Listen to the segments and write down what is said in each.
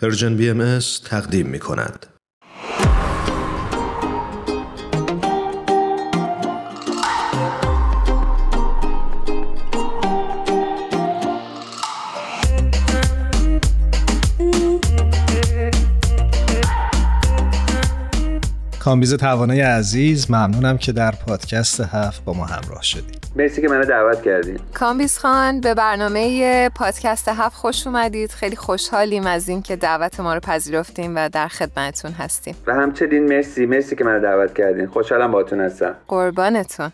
Persian BM تقدیم می کند. کامبیز توانای عزیز ممنونم که در پادکست هفت با ما همراه شدید مرسی که منو دعوت کردین. کامبیز خان به برنامه پادکست هفت خوش اومدید. خیلی خوشحالیم از این که دعوت ما رو پذیرفتین و در خدمتتون هستیم. و همچنین مرسی مرسی که منو دعوت کردین. خوشحالم باهاتون هستم. قربانتون.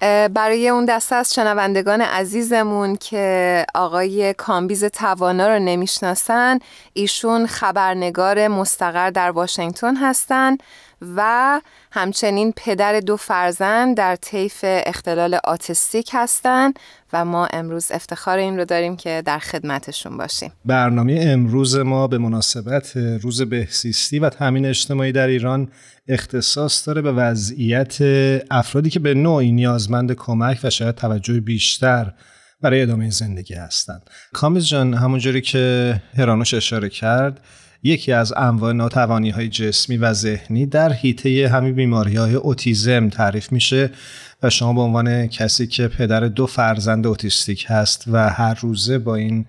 برای اون دسته از شنوندگان عزیزمون که آقای کامبیز توانا رو نمی‌شناسن ایشون خبرنگار مستقر در واشنگتن هستن و همچنین پدر دو فرزند در طیف اختلال آتستیک هستند و ما امروز افتخار این رو داریم که در خدمتشون باشیم. برنامه امروز ما به مناسبت روز بهسیستی و تامین اجتماعی در ایران اختصاص داره به وضعیت افرادی که به نوعی نیازمند کمک و شاید توجه بیشتر برای ادامه زندگی هستند. کامیز جان همونجوری که هرانوش اشاره کرد یکی از انواع ناتوانی های جسمی و ذهنی در حیطه همین بیماری های اوتیزم تعریف میشه و شما به عنوان کسی که پدر دو فرزند اوتیستیک هست و هر روزه با این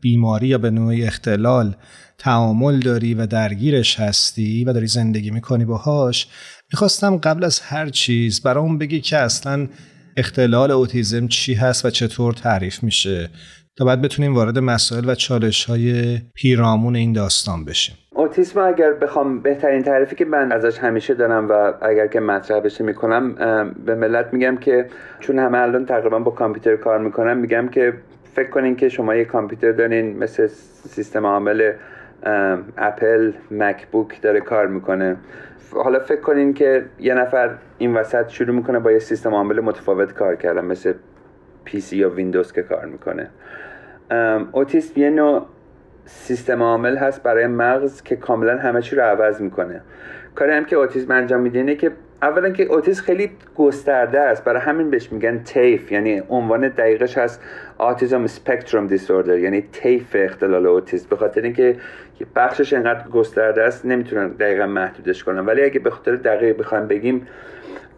بیماری یا به نوعی اختلال تعامل داری و درگیرش هستی و داری زندگی می‌کنی باهاش می‌خواستم قبل از هر چیز برام بگی که اصلا اختلال اوتیزم چی هست و چطور تعریف میشه تا بعد بتونیم وارد مسائل و چالش های پیرامون این داستان بشیم. اوتیسم اگر بخوام بهترین تعریفی که من ازش همیشه دارم و اگر که مطرح بشه می‌کنم به ملت میگم که چون همه الان تقریبا با کامپیوتر کار می‌کنن میگم که فکر کنین که شما یه کامپیوتر دارین مثل سیستم عامل Apple MacBook داره کار می‌کنه. حالا فکر کنین که یه نفر این وسط شروع می‌کنه با یه سیستم عامل متفاوت کار کردن مثل PC یا ویندوز که کار می‌کنه. اوتیسم یه نوع سیستم عامل هست برای مغز که کاملا همه چی رو عوض می‌کنه. کاری هم که اوتیسم انجام میده اینه که اولا که اوتیسم خیلی گسترده است. برای همین بهش میگن تیف. یعنی عنوان دقیقش هست آتیزم سپکتروم دیسوردر یعنی تیف اختلال اوتیسم به خاطر اینکه بخشش انقدر گسترده است نمی‌تونن دقیقا محدودش کنن ولی اگه به خاطر دقیق بخوایم بگیم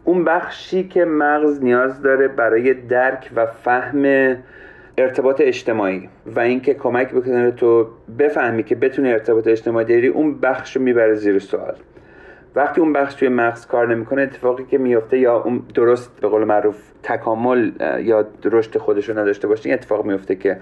اون بخشی که مغز نیاز داره برای درک و فهم ارتباط اجتماعی و اینکه کمک بکنه تو بفهمی که بتونی ارتباط اجتماعی داری اون بخش رو می‌بره زیر سوال. وقتی اون بخش توی مغز کار نمی‌کنه اتفاقی که میفته یا اون درست به قول معروف تکامل یا رشد خودش رو نداشته باشه این اتفاق میفته که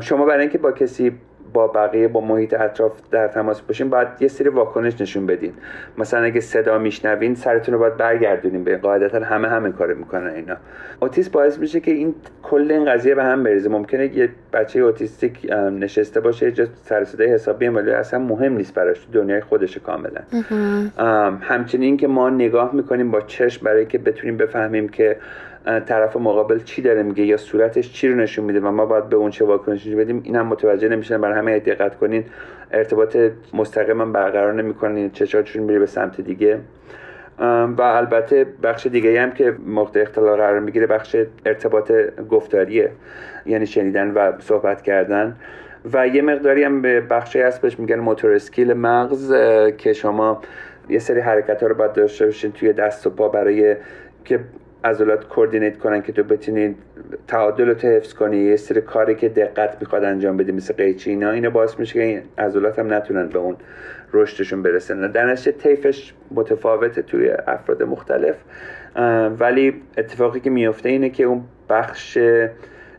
شما برای اینکه با کسی با بقیه با محیط اطراف در تماس باشین باید یه سری واکنش نشون بدین. مثلا اگه صدا میشنوین سرتون رو باید برگردونین به قاعدتا. همه همه کار می‌کنن اینا. اوتیسم باعث میشه که این کل این قضیه به هم بریزه. ممکنه یه بچه اوتیستیک نشسته باشه یه سر صدای حسابی ولی اصلا مهم نیست براش. تو دنیای خودش کاملا. همچنین که ما نگاه می‌کنیم با چشم برای که بتونیم بفهمیم که طرف مقابل چی داره میگه یا صورتش چی رو نشون میده و ما باید به اون چه واکنشی بدیم این هم متوجه نمیشن. برای همه دقت کنین ارتباط مستقیم برقرار نمی‌کنین چشاتشون میره به سمت دیگه. و البته بخش دیگه هم که مورد اختلال قرار می‌گیره بخش ارتباط گفتاریه یعنی شنیدن و صحبت کردن. و یه مقداری هم به بخشی هست بهش میگن موتور اسکیل مغز که شما یه سری حرکت ها رو باید داشته باشین توی دست و پا برای که عضلات کوردینیت کنن که تو تعادل رو حفظ کنی یه سری کاری که دقت می‌خواد انجام بدی مثل قیچی اینا اینو باعث میشه که این عضلات هم نتونن به اون رشدشون برسن. در نتیجه طیفش متفاوته توی افراد مختلف. ولی اتفاقی که میفته اینه که اون بخش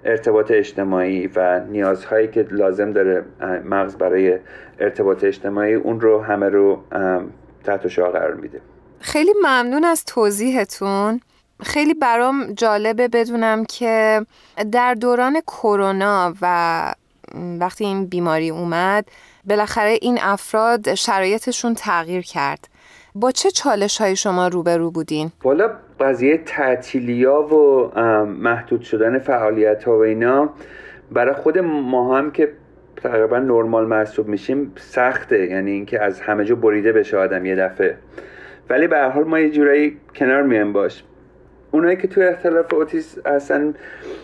ارتباط اجتماعی و نیازهایی که لازم داره مغز برای ارتباط اجتماعی اون رو همه رو تحت شعار قرار میده. خیلی ممنون از توضیحتون. خیلی برام جالبه بدونم که در دوران کرونا و وقتی این بیماری اومد بالاخره این افراد شرایطشون تغییر کرد. با چه چالش های شما روبرو بودین؟ بالا قضیه تعطیلی ها و محدود شدن فعالیت ها و اینا برای خود ما هم که تقریبا نرمال محسوب میشیم سخته. یعنی اینکه از همه جا بریده بشه آدم یه دفعه. ولی به حال ما یه جورایی کنار میایم باش. اونایی که توی اختلاف اوتیس هستن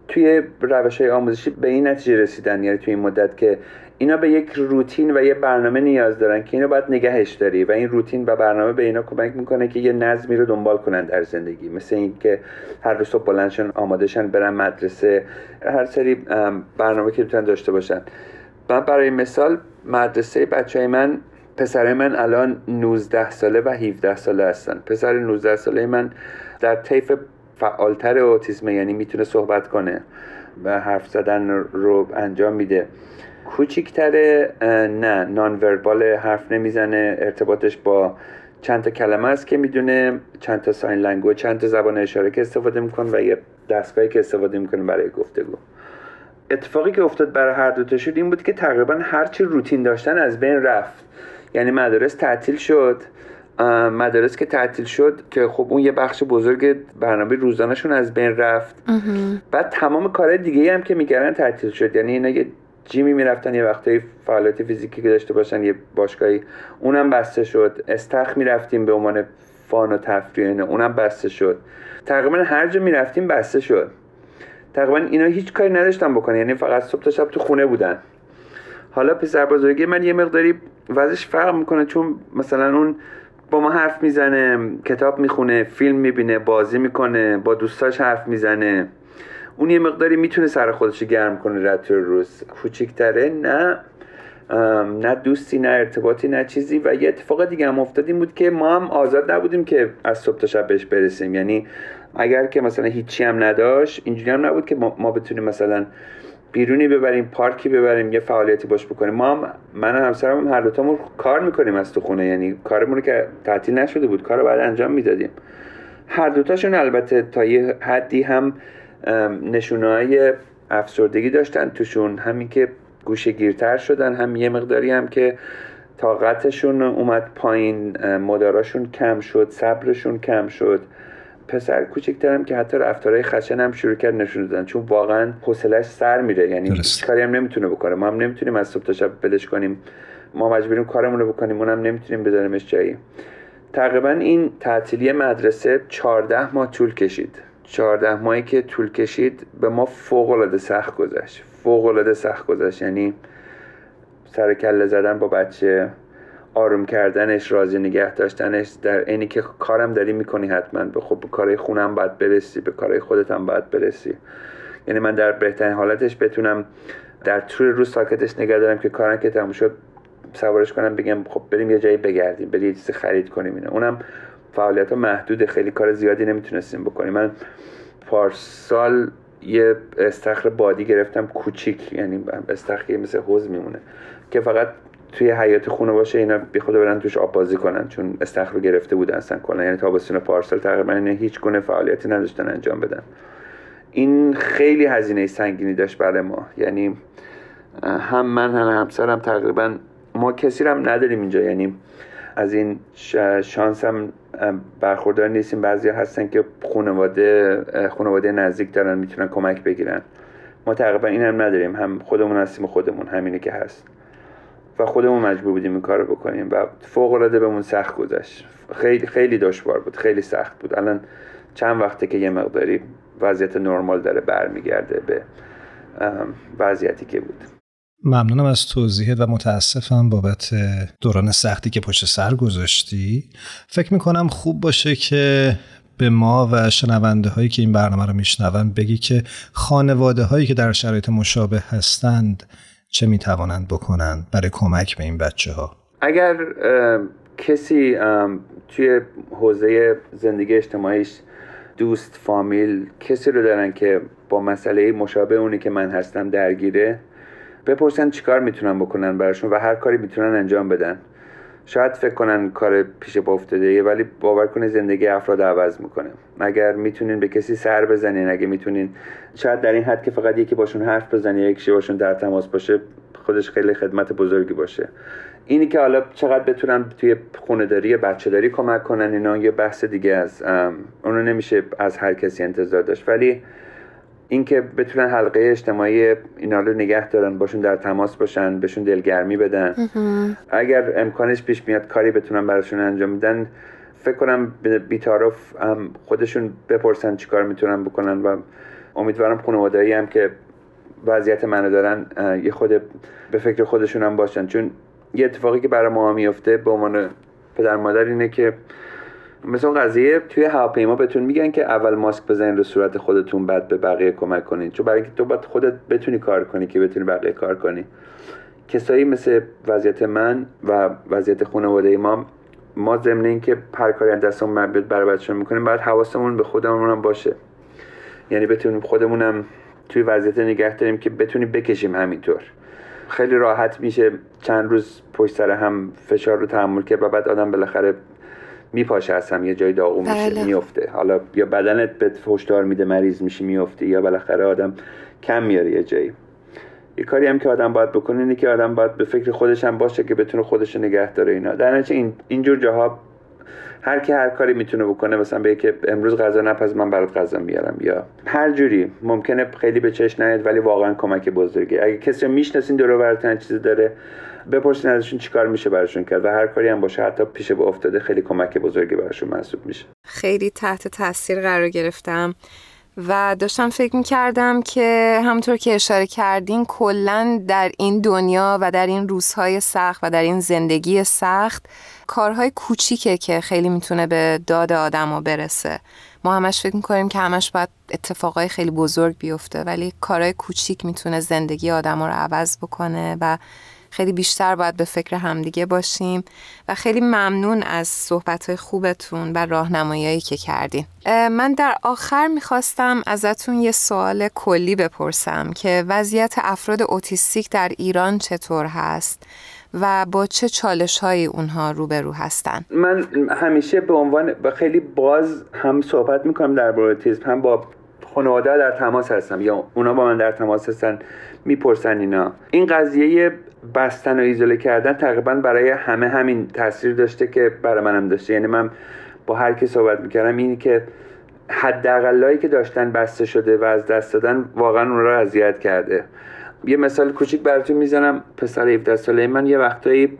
توی روش های آموزشی به این نتیجه رسیدن یعنی توی این مدت که اینا به یک روتین و یه برنامه نیاز دارن که اینو باید نگهش داری و این روتین و برنامه به اینا کمک می‌کنه که یه نظمی رو دنبال کنن در زندگی. مثل اینکه هر روز صبح بلندشن آمادهشن برن مدرسه هر سری برنامه که می‌تونن داشته باشن. من برای مثال مدرسه بچه های من پسر من الان 19 ساله و 17 ساله هستن. پسر 19 ساله من در طیف فعالتر اوتیسمه یعنی می‌تونه صحبت کنه و حرف زدن رو انجام میده. کوچیکتره نه نان وربال حرف نمی‌زنه ارتباطش با چند تا کلمه است که می‌دونه چند تا ساین لنگو چند تا زبان اشاره که استفاده می‌کنه و یه دستگاهی که استفاده می‌کنه برای گفتگو. اتفاقی که افتاد برای هر دو شد این بود که تقریبا هرچی روتین داشتن از بین رفت. یعنی مدارس تعطیل شد. مدارس که تعطیل شد که خب اون یه بخش بزرگ برنامه روزانهشون از بین رفت. بعد تمام کارهای دیگه هم که می‌کردن تعطیل شد. یعنی اینا یه جیمی می‌رفتن یه وقتایی فعالیت فیزیکی که داشته باشن یه باشگاهی. اونم بسته شد. استخ می‌رفتیم به عنوان فان و تفریح اونم بسته شد. تقریبا هر جا می‌رفتیم بسته شد. تقریبا اینا هیچ کاری نداشتن بکنه یعنی فقط صبح تا شب تو خونه بودن. حالا پسر بزرگی من یه مقداری وضعش فرق می‌کنه چون مثلا اون با ما حرف می‌زنه کتاب می‌خونه فیلم می‌بینه بازی می‌کنه با دوستاش حرف می‌زنه. اون یه مقداری می‌تونه سر خودش گرم کنه رد روز. کوچیکتره نه نه دوستی نه ارتباطی نه چیزی. و یه اتفاق دیگه هم افتاد این بود که ما هم آزاد نبودیم که از صبح تا شب بهش برسیم. یعنی اگر که مثلا هیچی هم نداشت اینجوری هم نبود که ما, بتونیم مثلا بیرونی ببریم پارکی ببریم یه فعالیتی باش بکنیم. ما هم من و همسرم هم هر دوتامون کار می‌کنیم از تو خونه. یعنی کارمون که تعطیل نشده بود کار رو بعد انجام می‌دادیم. هر دوتاشون البته تا یه حدی هم نشونه های افسردگی داشتن توشون. همین که گوشه گیرتر شدن هم یه مقداری هم که طاقتشون اومد پایین مداراشون کم شد صبرشون کم شد. پسر کوچکترم که حتی رفتارهای خشن هم شروع کرد نشون دادن. چون واقعا حوصلش سر میره. یعنی هیچ کاری هم نمی‌تونه بکنه. ما هم نمی‌تونیم از صبح تا شب بلش کنیم. ما مجبوریم کارمون رو بکنیم. اونم نمی‌تونیم بذاریمش جایی. تقریبا این تعطیلی مدرسه 14 ماه طول کشید. 14 ماهی که طول کشید به ما فوق العاده سخت گذشت. فوق العاده سخت گذشت. یعنی سر کله زدن با بچه. آروم کردنش راضی نگه داشتنش در اینی که کارم داری می‌کنی حتما. به خب به کارهای خونم باید برسی به کارهای خودت هم باید برسی. یعنی من در بهترین حالتش بتونم در طول روز ساکتش نگه دارم که کارم که تموم شد سوارش کنم بگم خب بریم یه جایی بگردیم بریم یه چیزی خرید کنیم اینه اونم فعالیت ها محدود خیلی کار زیادی نمی‌تونستیم بکنیم. من پارسال یه استخر بادی گرفتم کوچیک یعنی استخری مثل حوز میمونه که فقط توی حیات خونه باشه اینا بی خود برن توش آب بازی کنن چون استخر رو گرفته بودن اصلا کلا. یعنی تابستون پارسال تقریبا هیچ گونه فعالیتی نداشتن انجام بدن. این خیلی هزینه سنگینی داشت برای ما. یعنی هم من هم همسرم تقریبا ما کسی هم نداریم اینجا. یعنی از این شانس هم برخوردار نیستیم. بعضی هستن که خانواده خانواده نزدیک دارن می‌تونن کمک بگیرن. ما تقریبا این هم نداریم. هم خودمون هستیم خودمون. همینه که هست. و خودمون مجبور بودیم این کار رو بکنیم و فوق العاده بهمون سخت گذشت. خیلی خیلی دشوار بود خیلی سخت بود. الان چند وقته که یه مقداری وضعیت نرمال داره برمیگرده به وضعیتی که بود. ممنونم از توضیحت و متاسفم بابت دوران سختی که پشت سر گذاشتی. فکر می‌کنم خوب باشه که به ما و شنونده هایی که این برنامه رو میشنون بگی که خانواده هایی که در شرایط مشابه هستند چه می‌توانند بکنند برای کمک به این بچه ها اگر کسی توی حوزه زندگی اجتماعیش دوست فامیل کسی رو دارن که با مسئله مشابه اونی که من هستم درگیره بپرسن چیکار می‌تونن بکنن براشون و هر کاری می‌تونن انجام بدن. شاید فکر کنن کار پیش با افتاده ولی باور کنه زندگی افراد عوض می‌کنه. اگر می‌تونین به کسی سر بزنین اگه می‌تونین شاید در این حد که فقط یکی باشون حرف بزنی یا یکی باشون در تماس باشه خودش خیلی خدمت بزرگی باشه. اینی که حالا چقدر بتونن توی خونه یا بچه داری کمک کنن اینا یه بحث دیگه از اونو نمیشه از هر کسی انتظار داشت. ولی اینکه بتونن حلقه اجتماعی اینا رو نگه دارن باشون در تماس باشن بهشون دلگرمی بدن. اگر امکانش پیش میاد کاری بتونن براشون انجام بدن فکر کنم بیتارف خودشون بپرسن چیکار می‌تونن بکنن و امیدوارم خانواده‌ای هم که وضعیت منو دارن یه خود به فکر خودشون هم باشن. چون یه اتفاقی که برای ما میفته به عنوان پدر مادر اینه که مثل اون قضیه توی هواپیما بهتون میگن که اول ماسک بزنین رو صورت خودتون بعد به بقیه کمک کنین. چون برای اینکه تو باید خودت بتونی کار کنی که بتونی بقیه کار کنی. کسایی مثل وضعیت من و وضعیت خانواده ما ما ضمن اینکه هر کاری دستمون بیاد برای بچه‌مون می‌کنیم بعد حواسمون به خودمون هم باشه. یعنی بتونیم خودمونم توی وضعیت نگه داریم که بتونیم بکشیم همینطور. خیلی راحت میشه چند روز پشت سر هم فشار رو تحمل کرد و بعد آدم بالاخره میپاشه هم یه جای داغو میشه بله. میفته. حالا یا بدنت به هشدار میده مریض میشی میفته یا بالاخره آدم کم میاره یه جایی. یه کاری هم که آدم باید بکنه اینه که آدم باید به فکر خودش هم باشه که بتونه خودش نگه داره اینا. در نتیجه این اینجور جاها هر کی هر کاری می‌تونه بکنه مثلا به که امروز غذا نپز من برات غذا میارم. یا هر جوری ممکنه خیلی به چش نیاد ولی واقعا کمک بزرگی اگه کسی می‌شناسین دور براتون چیزی داره بپرسین ازشون چیکار میشه براشون کرد و هر کاری هم باشه حتی پیش به افتاده خیلی کمک بزرگی براشون محسوب میشه. خیلی تحت تاثیر قرار گرفتم و داشتم فکر می‌کردم که همونطور که اشاره کردین کلا در این دنیا و در این روزهای سخت و در این زندگی سخت کارهای کوچیکه که خیلی می‌تونه به داد آدم برسه. ما همش فکر می‌کنیم که همش باید اتفاقای خیلی بزرگ بیفته ولی کارهای کوچیک می‌تونه زندگی آدم رو عوض بکنه و خیلی بیشتر باید به فکر همدیگه باشیم و خیلی ممنون از صحبت خوبتون و راهنماییایی که کردین. من در آخر می‌خواستم ازتون یه سوال کلی بپرسم که وضعیت افراد اوتیستیک در ایران چطور هست و با چه چالش های اونها روبرو هستن؟ من همیشه به عنوان خیلی باز هم صحبت می‌کنم در اوتیسم هم با خانواده در تماس هستم یا اونا با من در تماس هستن می‌پرسن اینا. این قضیه بستن و ایزوله کردن تقریبا برای همه همین تاثیر داشته که برای منم داشته. یعنی من با هر کی صحبت می‌کردم اینی که حداقلایی که داشتن بسته شده و از دست دادن واقعا اون را اذیت کرده. یه مثال کوچیک براتون می‌زنم. پسر 17 ساله من یه وقتایی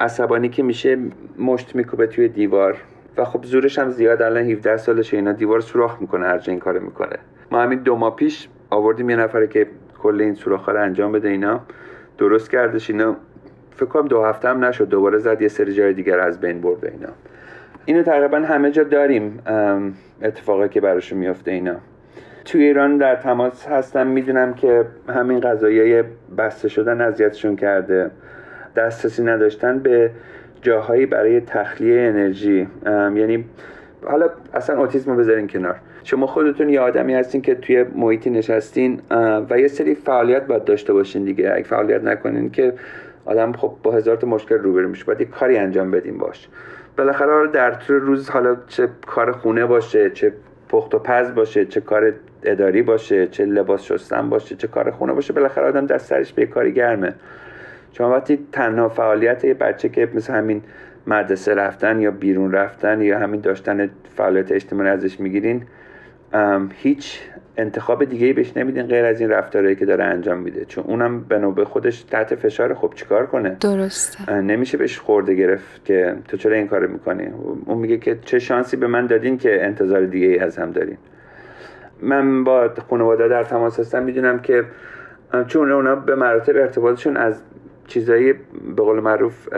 عصبانی که میشه مشت میکوبه توی دیوار و خب زورش هم زیاد. الان 17 سالشه اینا دیوار سوراخ می‌کنه هر این کارو می‌کنه. ما همین دو ماه پیش آوردیم یه نفره که کل این سوراخ رو انجام بده اینا. درست کردش اینا. فکر کنم دو هفته هم نشد. دوباره زد یه سری جای دیگر از بین برده اینا. اینو تقریبا همه جا داریم اتفاقی که براشون میفته اینا. تو ایران در تماس هستم. می‌دونم که همین قضایی بسته شدن اذیتشون کرده. دسترسی نداشتن به جاهایی برای تخلیه انرژی. یعنی حالا اصلا اوتیسم رو بذارین کنار. شما خودتون یه آدمی هستین که توی محیطی نشستین و یه سری فعالیت باید داشته باشین دیگه. اگه فعالیت نکنین که آدم خب با هزار تا مشکل روبرو میشه. باید یه کاری انجام بدیم باش. بالاخره در طول روز حالا چه کار خونه باشه چه پخت و پز باشه چه کار اداری باشه چه لباس شستن باشه چه کار خونه باشه بالاخره آدم دست سرش به کاری گرمه. شما وقتی تنها فعالیت یه بچه که مثل همین مدرسه رفتن یا بیرون رفتن یا همین داشتن فعالیت اجتماعی ازش می‌گیرین هیچ انتخاب دیگه ای بهش نمیدین غیر از این رفتارهایی که داره انجام میده. چون اونم به نوبه خودش تحت فشار خب چیکار کنه؟ درسته. نمیشه بهش خورده گرفت که تو چرا این کارو می‌کنی؟ اون میگه که چه شانسی به من دادین که انتظار دیگه ای از هم دارین. من با خانواده در تماس هستم. می‌دونم که چون اونا به مراتب ارتباطشون از چیزایی به قول معروف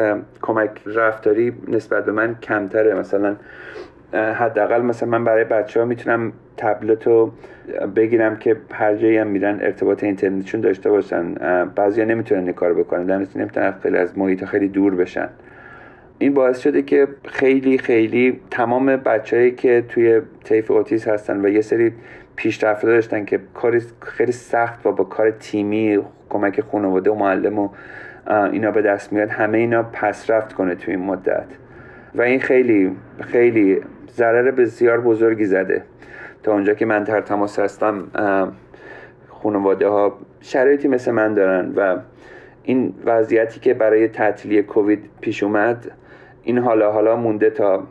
کمک رفتاری نسبت به من کمتره. مثلا حداقل مثلا من برای بچه ها می‌تونم تبلت رو بگیرم که هر جایی هم میرن ارتباط اینترنتشون داشته باشن. بعضیا نمی‌تونن این کار بکنن. در نمی‌تونن خیلی از محیط خیلی دور بشن. این باعث شده که خیلی خیلی تمام بچههایی که توی طیف اوتیس هستن و یه سری پیشرفته داشتن که کاری خیلی سخت و با کار تیمی کمک خانواده و معلم و اینا به دست میاد همه اینا پس رفت کنه توی این مدت. و این خیلی خیلی ضرر بسیار بزرگی زده. تا اونجا که من در تماس هستم خانواده ها شرایطی مثل من دارن و این وضعیتی که برای تعطیلی کووید پیش اومد این حالا حالا مونده تا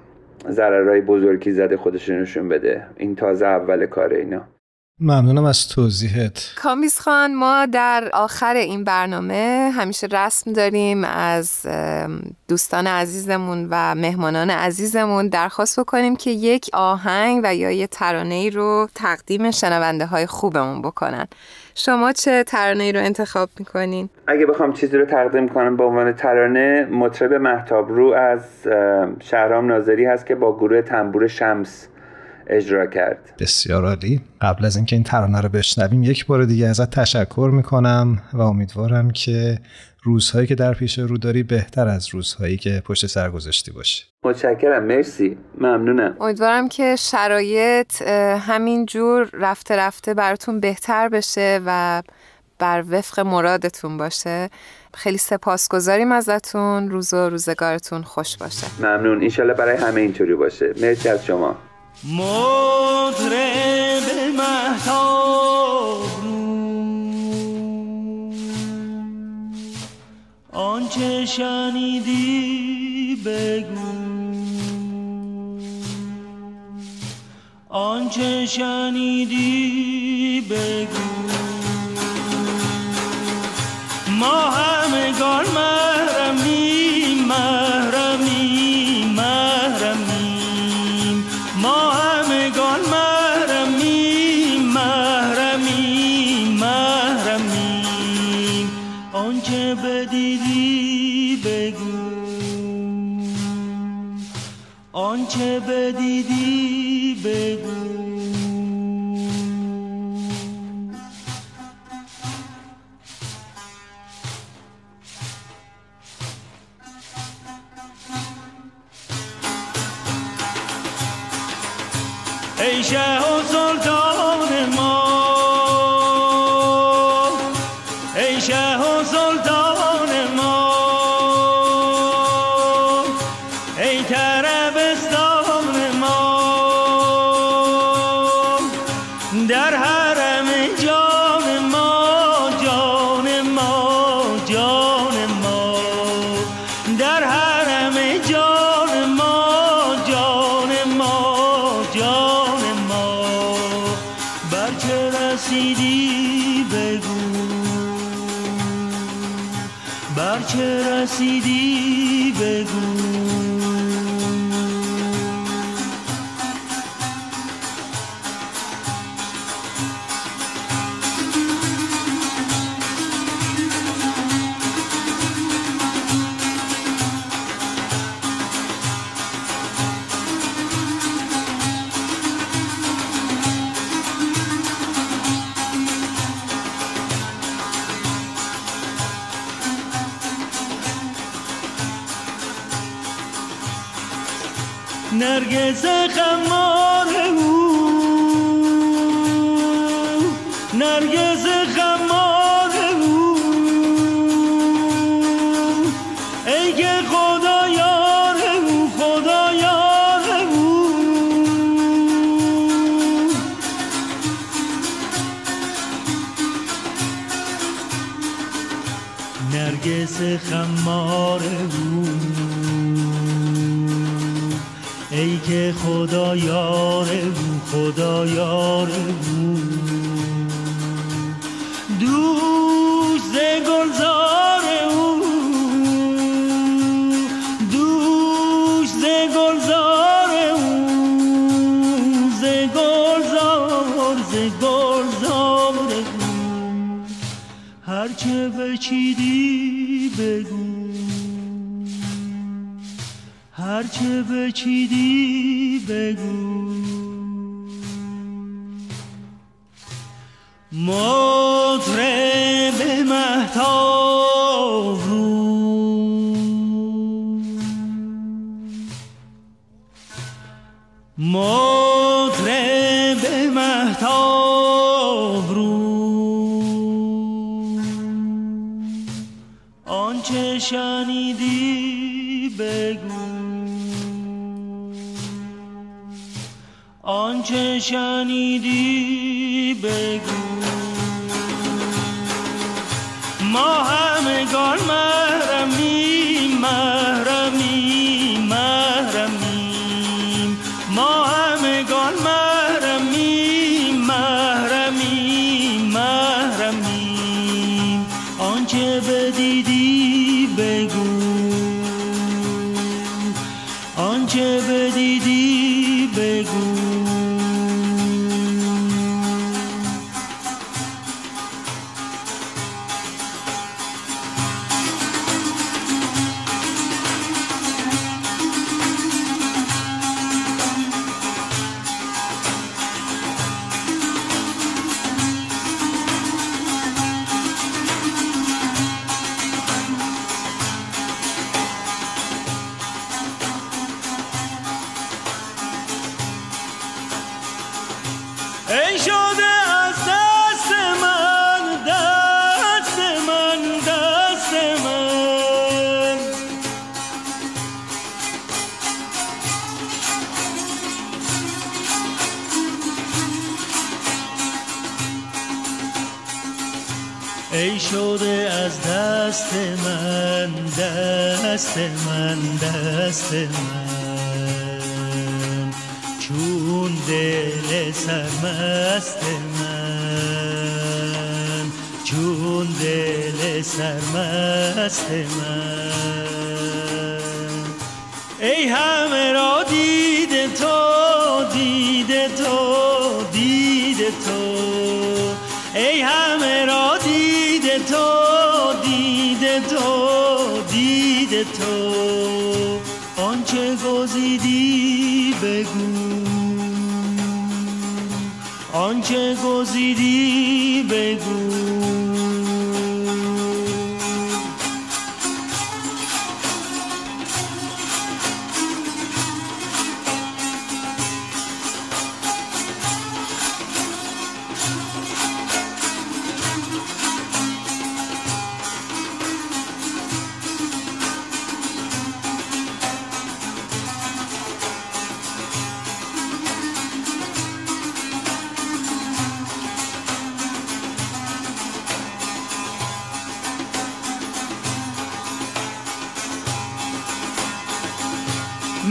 ضررهای بزرگی زده خودش نشون بده. این تازه اول کار اینا. ممنونم از توضیحت کامیز خان ما در آخر این برنامه همیشه رسم داریم از دوستان عزیزمون و مهمانان عزیزمون درخواست بکنیم که یک آهنگ و یا یه ترانه ای رو تقدیم شنونده های خوبمون بکنن شما چه ترانه ای رو انتخاب می‌کنین؟ اگه بخوام چیزی رو تقدیم کنم به عنوان ترانه مطرب محتاب رو از شهرام ناظری هست که با گروه تنبور شمس اجرا کرد. بسیار عالی. قبل از اینکه این ترانه رو بشنویم یک بار دیگه ازت تشکر می‌کنم و امیدوارم که روزهایی که در پیش رو داری بهتر از روزهایی که پشت سر گذاشتی باشه متشکرم. مرسی. ممنونم. امیدوارم که شرایط همین جور رفته رفته براتون بهتر بشه و بر وفق مرادتون باشه. خیلی سپاسگزاریم ازتون. روز و روزگارتون خوش باشه. ممنون. اینشالله برای همه اینطوری باشه. مرسی از شما. مطرب محتاب آنچه شنیدی بگو. آنچه شنیدی بگو. نرگس خمار او. نرگس خمار او. ای که خدا یار او خدا یار او. نرگس خمار او. ای که خدا یار او خدا یار او. دوست گلزار هرچه بچیدی بگو. مطرب زمین آنچه بدیدی بگو. آنچه بدیدی شده از دست من دست من دست من. چون دل سرمست من چون دل سرمست من. ای همه را دید تو دید تو دید تو. آنچه گزیدی بگو. آنچه گزیدی بگو.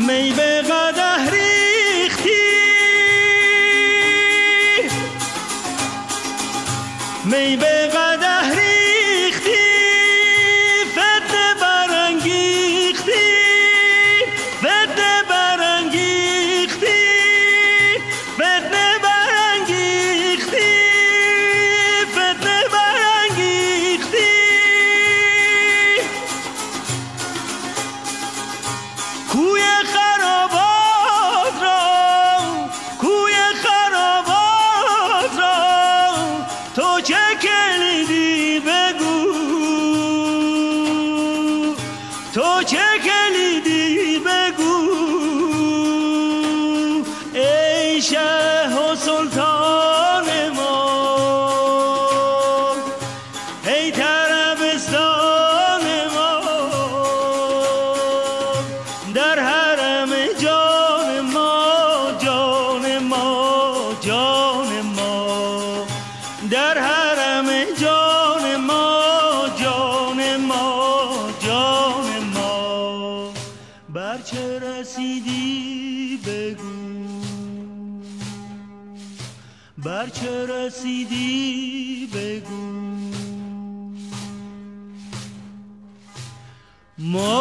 می به قده ریختی. می به more